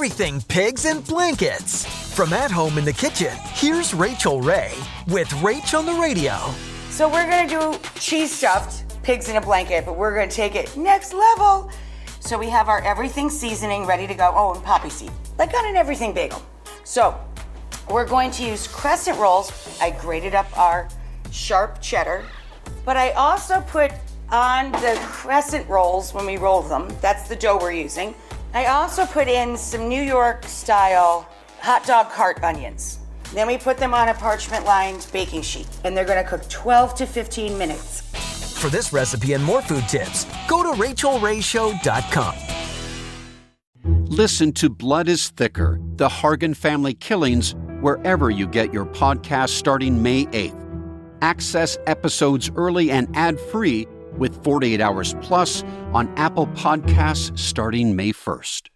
Everything pigs and blankets. From at home in the kitchen, here's Rachael Ray with Rach on the radio. So we're gonna do cheese stuffed pigs in a blanket, but we're gonna take it next level. So we have our everything seasoning ready to go. Oh, and poppy seed, like on an everything bagel. So we're going to use crescent rolls. I grated up our sharp cheddar, but I also put on the crescent rolls when we roll them. That's the dough we're using. I also put in some New York style hot dog cart onions. Then we put them on a parchment lined baking sheet, and they're gonna cook 12 to 15 minutes. For this recipe and more food tips, go to rachaelrayshow.com. Listen to Blood is Thicker The Hargan Family Killings wherever you get your podcast starting May 8th. Access episodes early and ad free with 48 Hours Plus on Apple Podcasts starting May 1st.